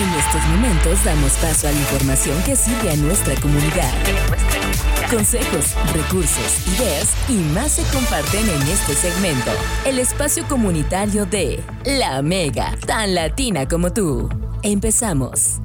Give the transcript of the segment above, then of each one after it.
En estos momentos damos paso a la información que sirve a nuestra comunidad. Consejos, recursos, ideas y más se comparten en este segmento. El espacio comunitario de La Mega, tan latina como tú. Empezamos.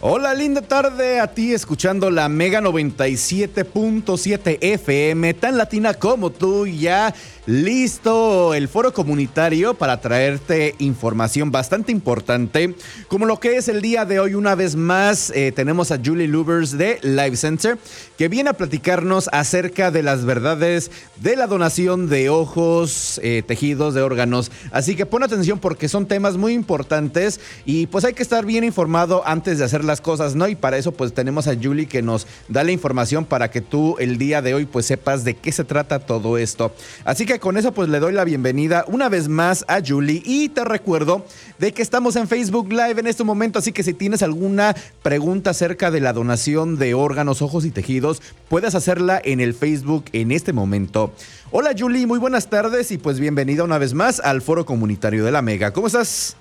Hola, linda tarde a ti escuchando la Mega 97.7 FM, tan latina como tú, ya listo el foro comunitario para traerte información bastante importante, como lo que es el día de hoy. Una vez más, eh, tenemos a Julie Lubers de Live Center, que viene a platicarnos acerca de las verdades de la donación de ojos, eh, tejidos, de órganos. Así que pon atención porque son temas muy importantes y pues hay que estar bien informado antes de hacer las cosas, ¿no? Y para eso pues tenemos a Julie que nos da la información para que tú el día de hoy pues sepas de qué se trata todo esto. Así que con eso pues le doy la bienvenida una vez más a Julie y te recuerdo de que estamos en Facebook Live en este momento, así que si tienes alguna pregunta acerca de la donación de órganos, ojos y tejidos, puedes hacerla en el Facebook en este momento. Hola Julie, muy buenas tardes y pues bienvenida una vez más al Foro Comunitario de la Mega. ¿Cómo estás?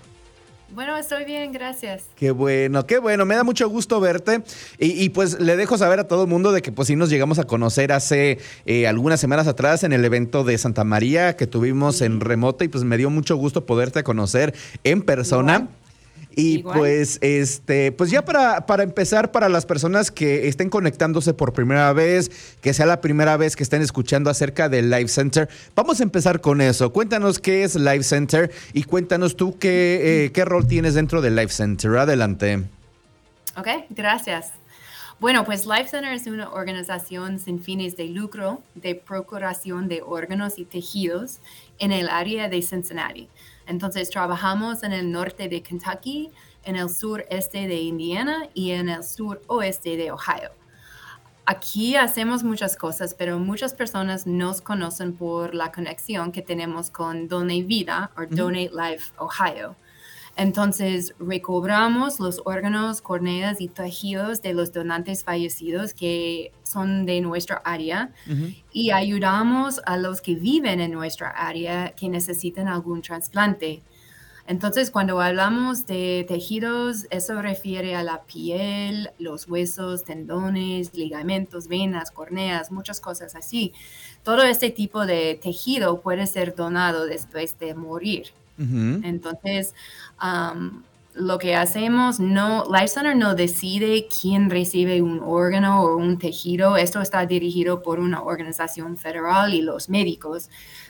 Bueno, estoy bien, gracias. Qué bueno, qué bueno, me da mucho gusto verte y, pues le dejo saber a todo el mundo de que pues sí nos llegamos a conocer hace eh, algunas semanas atrás en el evento de Santa María que tuvimos en remoto y pues me dio mucho gusto poderte conocer en persona. Y pues, este, pues ya para, para empezar, para las personas que estén conectándose por primera vez, que sea la primera vez que estén escuchando acerca del Live Center, vamos a empezar con eso. Cuéntanos qué es Live Center y cuéntanos tú qué, eh, qué rol tienes dentro del Live Center. Adelante. Ok, gracias. Bueno, pues Life Center es una organización sin fines de lucro de procuración de órganos y tejidos en el área de Cincinnati. Entonces trabajamos en el norte de Kentucky, en el sureste de Indiana y en el suroeste de Ohio. Aquí hacemos muchas cosas, pero muchas personas nos conocen por la conexión que tenemos con Donate Vida o Donate Life Ohio. Entonces, recobramos los órganos, corneas y tejidos de los donantes fallecidos que son de nuestra área y ayudamos a los que viven en nuestra área que necesitan algún trasplante. Entonces, cuando hablamos de tejidos, eso refiere a la piel, los huesos, tendones, ligamentos, venas, corneas, muchas cosas así. Todo este tipo de tejido puede ser donado después de morir. Entonces, lo que hacemos, no, Life Center no decide quién recibe un órgano o un tejido. Esto está dirigido por una organización federal y los médicos.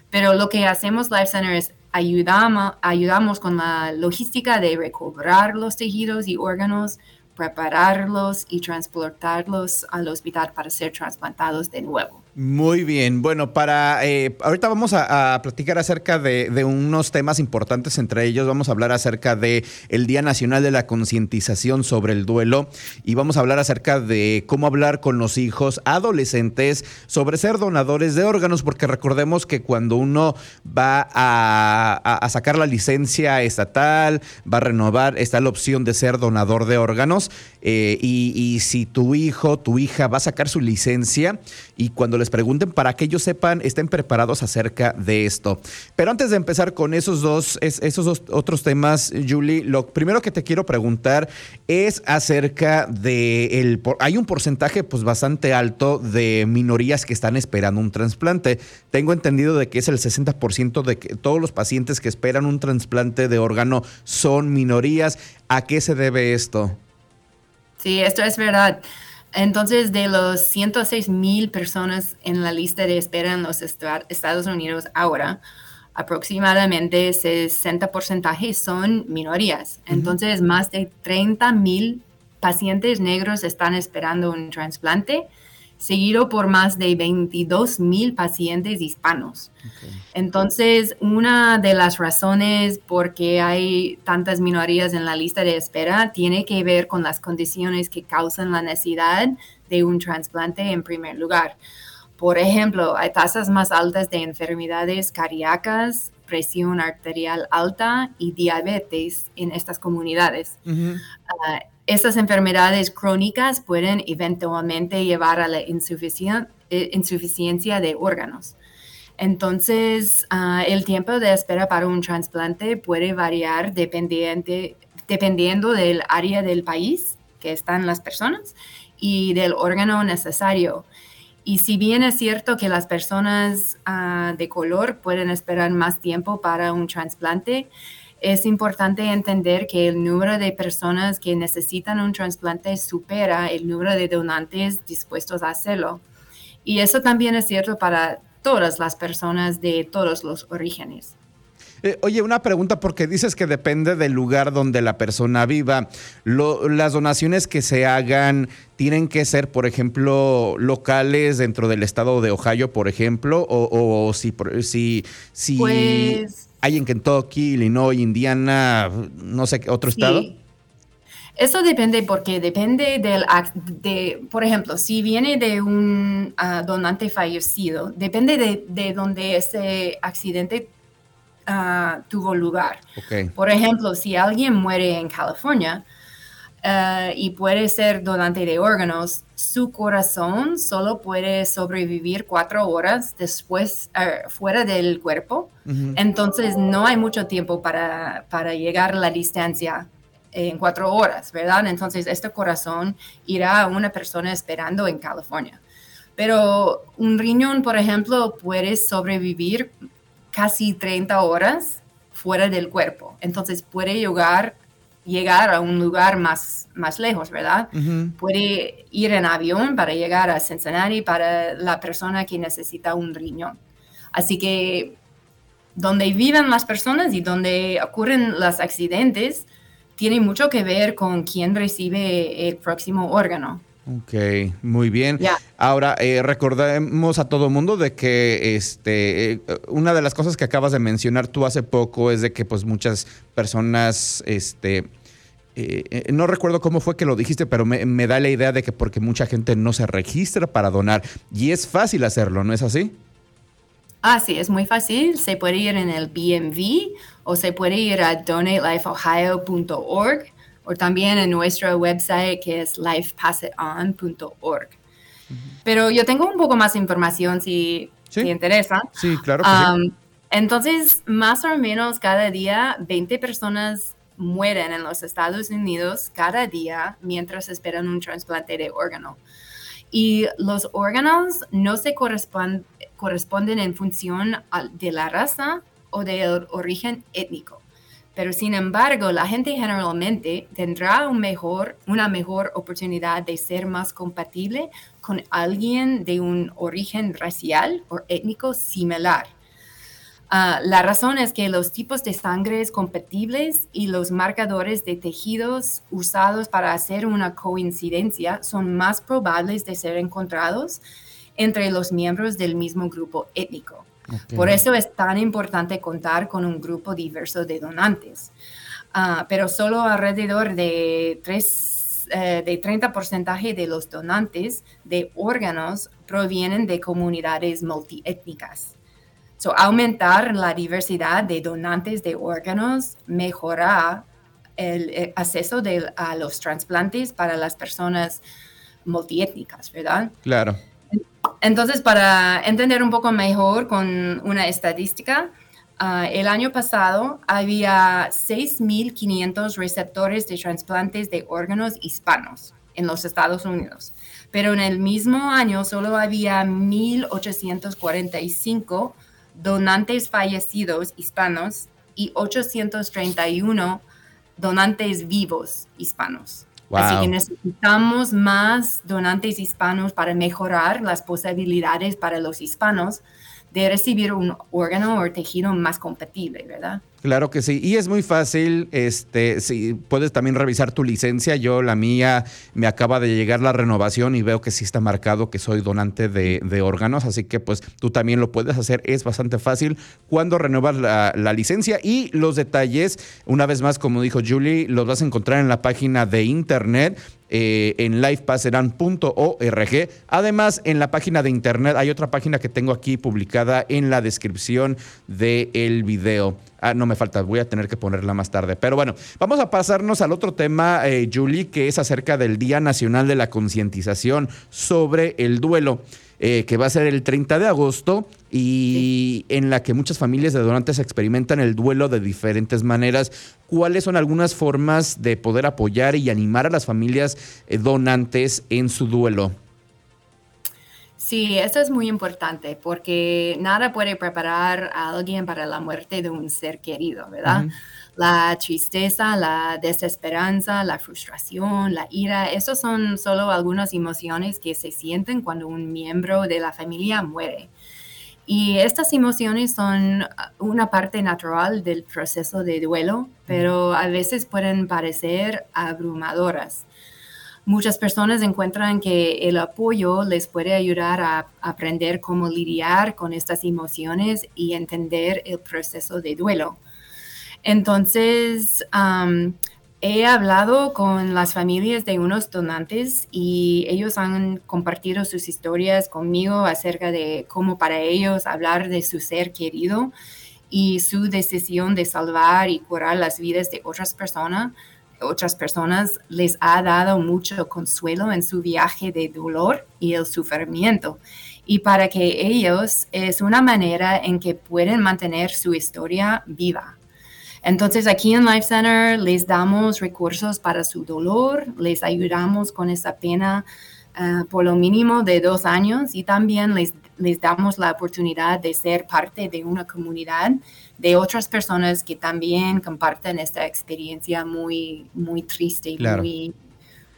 Pero lo que hacemos Life Center es ayudamos, ayudamos con la logística de recobrar los tejidos y órganos, prepararlos y transportarlos al hospital para ser trasplantados de nuevo. Muy bien, bueno, para eh, ahorita vamos a, platicar acerca de, unos temas importantes, entre ellos vamos a hablar acerca de el Día Nacional de la Concientización sobre el Duelo y vamos a hablar acerca de cómo hablar con los hijos adolescentes sobre ser donadores de órganos, porque recordemos que cuando uno va a, sacar la licencia estatal, va a renovar, está la opción de ser donador de órganos eh, y, y si tu hijo, tu hija va a sacar su licencia y cuando les pregunten para que ellos sepan, estén preparados acerca de esto. Pero antes de empezar con esos dos, esos dos otros temas, Julie, lo primero que te quiero preguntar es acerca de el, hay un porcentaje pues bastante alto de minorías que están esperando un trasplante. Tengo entendido de que es el 60% de que todos los pacientes que esperan un trasplante de órgano son minorías. ¿A qué se debe esto? Sí, esto es verdad. Entonces, de los 106 mil personas en la lista de espera en los Estados Unidos ahora, aproximadamente 60% son minorías. Entonces, más de 30 mil pacientes negros están esperando un trasplante seguido por más de 22 mil pacientes hispanos. Entonces, una de las razones por qué hay tantas minorías en la lista de espera tiene que ver con las condiciones que causan la necesidad de un trasplante en primer lugar. Por ejemplo, hay tasas más altas de enfermedades cardíacas, presión arterial alta y diabetes en estas comunidades. Estas enfermedades crónicas pueden eventualmente llevar a la eh, insuficiencia de órganos. Entonces, ah, el tiempo de espera para un trasplante puede variar dependiente, dependiendo del área del país que están las personas y del órgano necesario. Y si bien es cierto que las personas ah, de color pueden esperar más tiempo para un trasplante, es importante entender que el número de personas que necesitan un trasplante supera el número de donantes dispuestos a hacerlo. Y eso también es cierto para todas las personas de todos los orígenes. Eh, oye, una pregunta porque dices que depende del lugar donde la persona viva. las donaciones que se hagan tienen que ser, por ejemplo, locales dentro del estado de Ohio, por ejemplo, o, si, si, si pues hay en Kentucky, Illinois, Indiana, no sé, otro estado. Eso depende porque depende del, de, por ejemplo, si viene de un ah, donante fallecido, depende de, de donde ese accidente Ah, tuvo lugar. Por ejemplo, si alguien muere en California eh, y puede ser donante de órganos, su corazón solo puede sobrevivir cuatro horas después eh, fuera del cuerpo. Entonces no hay mucho tiempo para, para llegar a la distancia en cuatro horas, ¿verdad? Entonces este corazón irá a una persona esperando en California. Pero un riñón, por ejemplo, puede sobrevivir casi 30 horas fuera del cuerpo. Entonces puede llegar, llegar a un lugar más, más lejos, ¿verdad? Puede ir en avión para llegar a Cincinnati para la persona que necesita un riñón. Así que donde viven las personas y donde ocurren los accidentes tiene mucho que ver con quién recibe el próximo órgano. Ok, muy bien. Ahora, eh, recordemos a todo mundo de que este, eh, una de las cosas que acabas de mencionar tú hace poco es de que pues muchas personas, este, eh, no recuerdo cómo fue que lo dijiste, pero me, me, da la idea de que porque mucha gente no se registra para donar y es fácil hacerlo, ¿no es así? Ah, sí, es muy fácil. Se puede ir en el BMV o se puede ir a donatelifeohio.org o también en nuestro website que es lifepassiton.org. Pero yo tengo un poco más de información si te interesa. Sí, claro. Entonces, más o menos cada día 20 personas mueren en los Estados Unidos cada día mientras esperan un trasplante de órgano. Y los órganos no se corresponden en función de la raza o del origen étnico. Pero sin embargo, la gente generalmente tendrá una mejor oportunidad de ser más compatible con alguien de un origen racial o étnico similar. Ah, la razón es que los tipos de sangre compatibles y los marcadores de tejidos usados para hacer una coincidencia son más probables de ser encontrados entre los miembros del mismo grupo étnico. Por eso es tan importante contar con un grupo diverso de donantes. Ah, pero solo alrededor de, 3, eh, de 30% de los donantes de órganos provienen de comunidades multiétnicas. So, aumentar la diversidad de donantes de órganos mejora el, el acceso de, a los trasplantes para las personas multiétnicas, ¿verdad? Claro. Entonces, para entender un poco mejor con una estadística, ah, el año pasado había 6.500 receptores de trasplantes de órganos hispanos en los Estados Unidos, pero en el mismo año solo había 1.845 donantes fallecidos hispanos y 831 donantes vivos hispanos. Así que necesitamos más donantes hispanos para mejorar las posibilidades para los hispanos de recibir un órgano o tejido más compatible, ¿verdad? Claro que sí, y es muy fácil, este, si puedes también revisar tu licencia, yo la mía me acaba de llegar la renovación y veo que sí está marcado que soy donante de, órganos, así que pues tú también lo puedes hacer, es bastante fácil cuando renuevas la, licencia. Y los detalles, una vez más, como dijo Julie, los vas a encontrar en la página de internet eh, en livepasserán.org. Además, en la página de internet hay otra página que tengo aquí publicada en la descripción del video. Ah, no me falta, voy a tener que ponerla más tarde. Pero bueno, vamos a pasarnos al otro tema, eh, Julie, que es acerca del Día Nacional de la Concientización sobre el Duelo. eh, que va a ser el 30 de agosto y en la que muchas familias de donantes experimentan el duelo de diferentes maneras. ¿Cuáles son algunas formas de poder apoyar y animar a las familias eh, donantes en su duelo? Sí, eso es muy importante porque nada puede preparar a alguien para la muerte de un ser querido, ¿verdad? La tristeza, la desesperanza, la frustración, la ira, esos son solo algunas emociones que se sienten cuando un miembro de la familia muere. Y estas emociones son una parte natural del proceso de duelo, pero a veces pueden parecer abrumadoras. Muchas personas encuentran que el apoyo les puede ayudar a aprender cómo lidiar con estas emociones y entender el proceso de duelo. Entonces, he hablado con las familias de unos donantes y ellos han compartido sus historias conmigo acerca de cómo para ellos hablar de su ser querido y su decisión de salvar y curar las vidas de otras personas otras personas les ha dado mucho consuelo en su viaje de dolor y el sufrimiento. Y para que ellos es una manera en que pueden mantener su historia viva. Entonces aquí en Life Center les damos recursos para su dolor, les ayudamos con esa pena eh, por lo mínimo de dos años y también les, les damos la oportunidad de ser parte de una comunidad de otras personas que también comparten esta experiencia muy, muy triste y muy,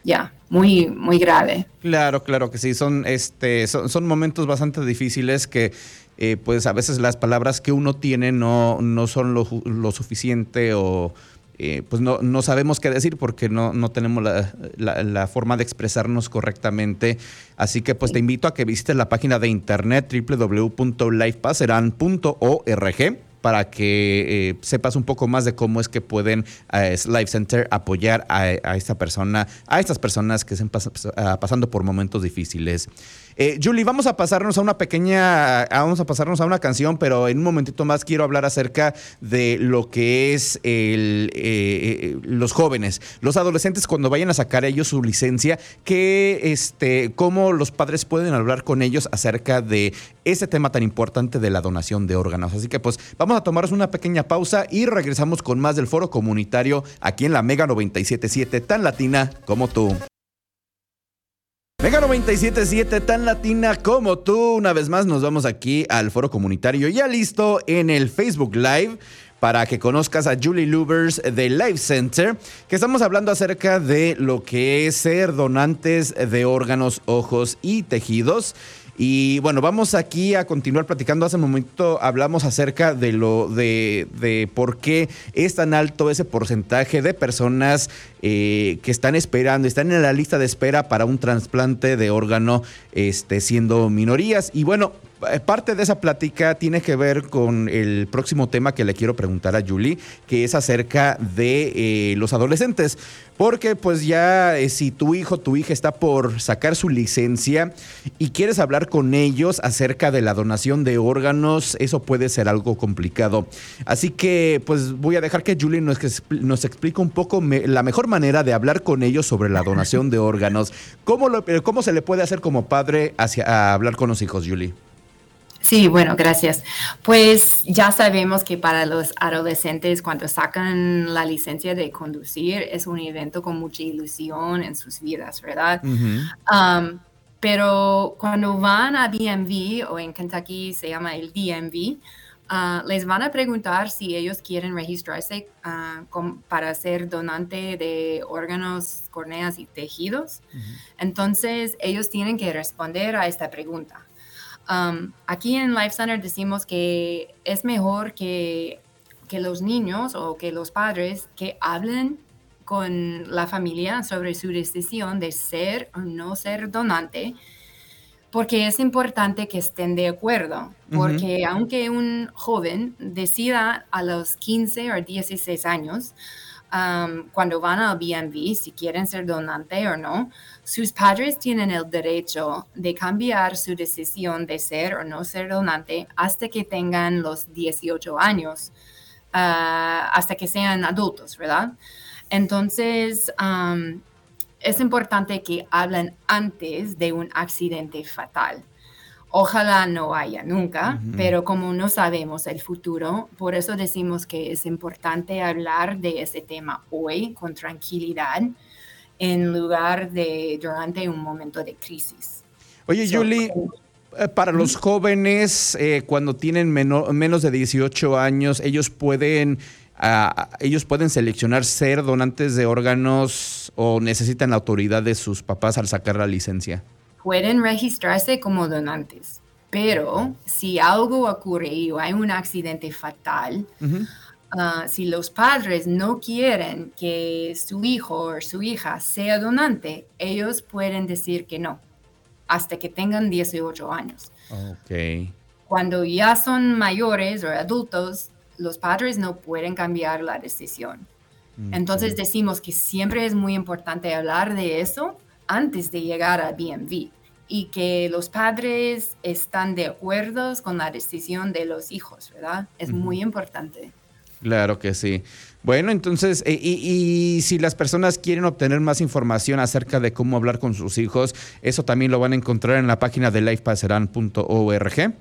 ya, muy, muy grave. Claro, claro que sí, son, este, son, momentos bastante difíciles que eh, pues a veces las palabras que uno tiene no, no son lo, lo suficiente o eh, pues no, no, sabemos qué decir porque no, no tenemos la, la, forma de expresarnos correctamente. Así que pues te invito a que visites la página de internet www.lifepaseran.org para que eh, sepas un poco más de cómo es que pueden eh, Life Center apoyar a, esta persona, a estas personas que están pasando por momentos difíciles. Eh, Julie, vamos a pasarnos a una pequeña, ah, vamos a pasarnos a una canción, pero en un momentito más quiero hablar acerca de lo que es el, eh, eh, los jóvenes, los adolescentes cuando vayan a sacar ellos su licencia, que este, cómo los padres pueden hablar con ellos acerca de ese tema tan importante de la donación de órganos. Así que pues vamos a tomarnos una pequeña pausa y regresamos con más del foro comunitario aquí en la Mega 977, tan latina como tú. Mega 977, tan latina como tú. Una vez más nos vamos aquí al foro comunitario, ya listo en el Facebook Live para que conozcas a Julie Lubers de Life Center, que estamos hablando acerca de lo que es ser donantes de órganos, ojos y tejidos. Y bueno, vamos aquí a continuar platicando. Hace un momento hablamos acerca de lo de, de por qué es tan alto ese porcentaje de personas eh, que están esperando, están en la lista de espera para un trasplante de órgano, este, siendo minorías. Y bueno, eh, parte de esa plática tiene que ver con el próximo tema que le quiero preguntar a Julie, que es acerca de eh, los adolescentes. Porque pues ya eh, si tu hijo, tu hija está por sacar su licencia y quieres hablar con ellos acerca de la donación de órganos, eso puede ser algo complicado. Así que pues voy a dejar que Julie nos, nos explique un poco la mejor manera de hablar con ellos sobre la donación de órganos. ¿Cómo, ¿Cómo se le puede hacer como padre hacia, hablar con los hijos, Julie? Sí, bueno, gracias. Pues ya sabemos que para los adolescentes cuando sacan la licencia de conducir es un evento con mucha ilusión en sus vidas, ¿verdad? Um, pero cuando van a DMV o en Kentucky se llama el DMV, uh, les van a preguntar si ellos quieren registrarse uh, para ser donante de órganos, corneas y tejidos. Entonces ellos tienen que responder a esta pregunta. Um, aquí en Life Center decimos que es mejor que, que los niños o que los padres que hablen con la familia sobre su decisión de ser o no ser donante, porque es importante que estén de acuerdo, porque aunque un joven decida a los 15 o 16 años, um, cuando van al BNB, si quieren ser donante o no, sus padres tienen el derecho de cambiar su decisión de ser o no ser donante hasta que tengan los 18 años, ah, hasta que sean adultos, ¿verdad? Entonces, es importante que hablen antes de un accidente fatal. Ojalá no haya nunca, pero como no sabemos el futuro, por eso decimos que es importante hablar de ese tema hoy con tranquilidad en lugar de durante un momento de crisis. Oye, Julie, eh, para los jóvenes, eh, cuando tienen menos de 18 años, ellos pueden, ah, ellos pueden seleccionar ser donantes de órganos o necesitan la autoridad de sus papás al sacar la licencia. Pueden registrarse como donantes, pero si algo ocurre o hay un accidente fatal, Ah, si los padres no quieren que su hijo o su hija sea donante, ellos pueden decir que no, hasta que tengan 18 años. Okay. Cuando ya son mayores o adultos, los padres no pueden cambiar la decisión. Entonces decimos que siempre es muy importante hablar de eso antes de llegar a BMV y que los padres están de acuerdo con la decisión de los hijos, ¿verdad? Es muy importante. Claro que sí. Bueno, entonces, eh, y, si las personas quieren obtener más información acerca de cómo hablar con sus hijos, eso también lo van a encontrar en la página de lifepasserán.org.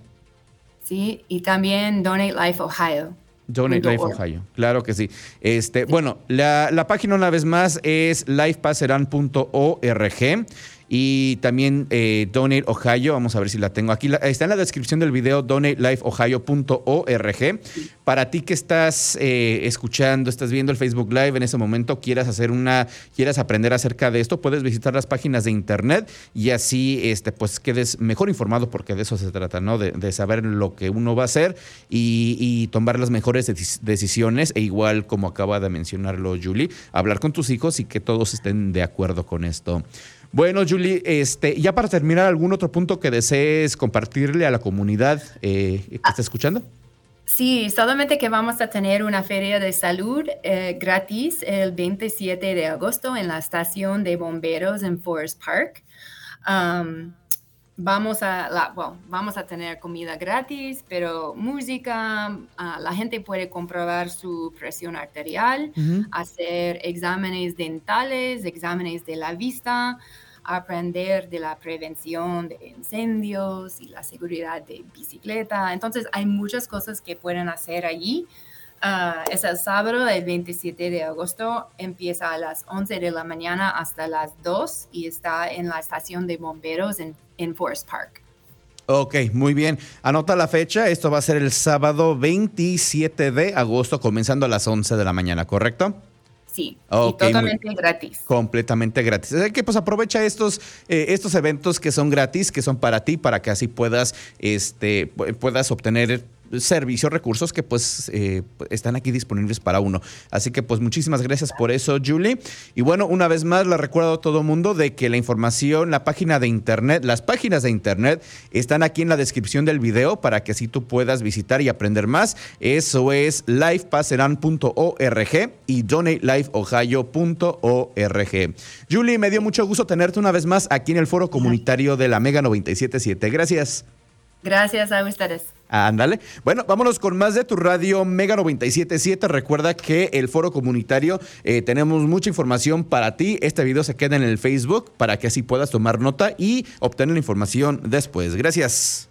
Sí, y también Donate Life Ohio. Donate Life Ohio, claro que sí. Este, Bueno, la, la, página una vez más es lifepasserán.org. Y también eh, Donate Ohio, vamos a ver si la tengo aquí. está en la descripción del video donatelifeohio.org. Para ti que estás eh, escuchando, estás viendo el Facebook Live en ese momento, quieras hacer una, quieras aprender acerca de esto, puedes visitar las páginas de internet y así este, pues quedes mejor informado porque de eso se trata, ¿no? De, saber lo que uno va a hacer y, y tomar las mejores decisiones. E igual como acaba de mencionarlo Julie, hablar con tus hijos y que todos estén de acuerdo con esto. Bueno, Julie, este, ya para terminar, ¿algún otro punto que desees compartirle a la comunidad eh, que está escuchando? Sí, solamente que vamos a tener una feria de salud eh, gratis el 27 de agosto en la estación de bomberos en Forest Park. Um, vamos a, la, vamos a tener comida gratis, pero música, ah, la gente puede comprobar su presión arterial, hacer exámenes dentales, exámenes de la vista, aprender de la prevención de incendios y la seguridad de bicicleta. Entonces hay muchas cosas que pueden hacer allí. Ah, es el sábado, el 27 de agosto, empieza a las 11 de la mañana hasta las 2 y está en la estación de bomberos en, en Forest Park. Ok, muy bien. Anota la fecha. Esto va a ser el sábado 27 de agosto, comenzando a las 11 de la mañana, ¿correcto? Sí, totalmente gratis. Completamente gratis. Así que pues aprovecha estos, eh, estos eventos que son gratis, que son para ti, para que así puedas, este, puedas obtener servicios, recursos que pues eh, están aquí disponibles para uno. Así que pues muchísimas gracias por eso, Julie. Y bueno, una vez más le recuerdo a todo mundo de que la información, la página de internet, las páginas de internet están aquí en la descripción del video para que así tú puedas visitar y aprender más. Eso es livepasserán.org y donatelifeohio.org. Julie, me dio mucho gusto tenerte una vez más aquí en el foro comunitario de la Mega 977. Gracias. Gracias a ustedes. Ándale. Bueno, vámonos con más de tu radio Mega 977. Recuerda que el foro comunitario eh, tenemos mucha información para ti. Este video se queda en el Facebook para que así puedas tomar nota y obtener la información después. Gracias.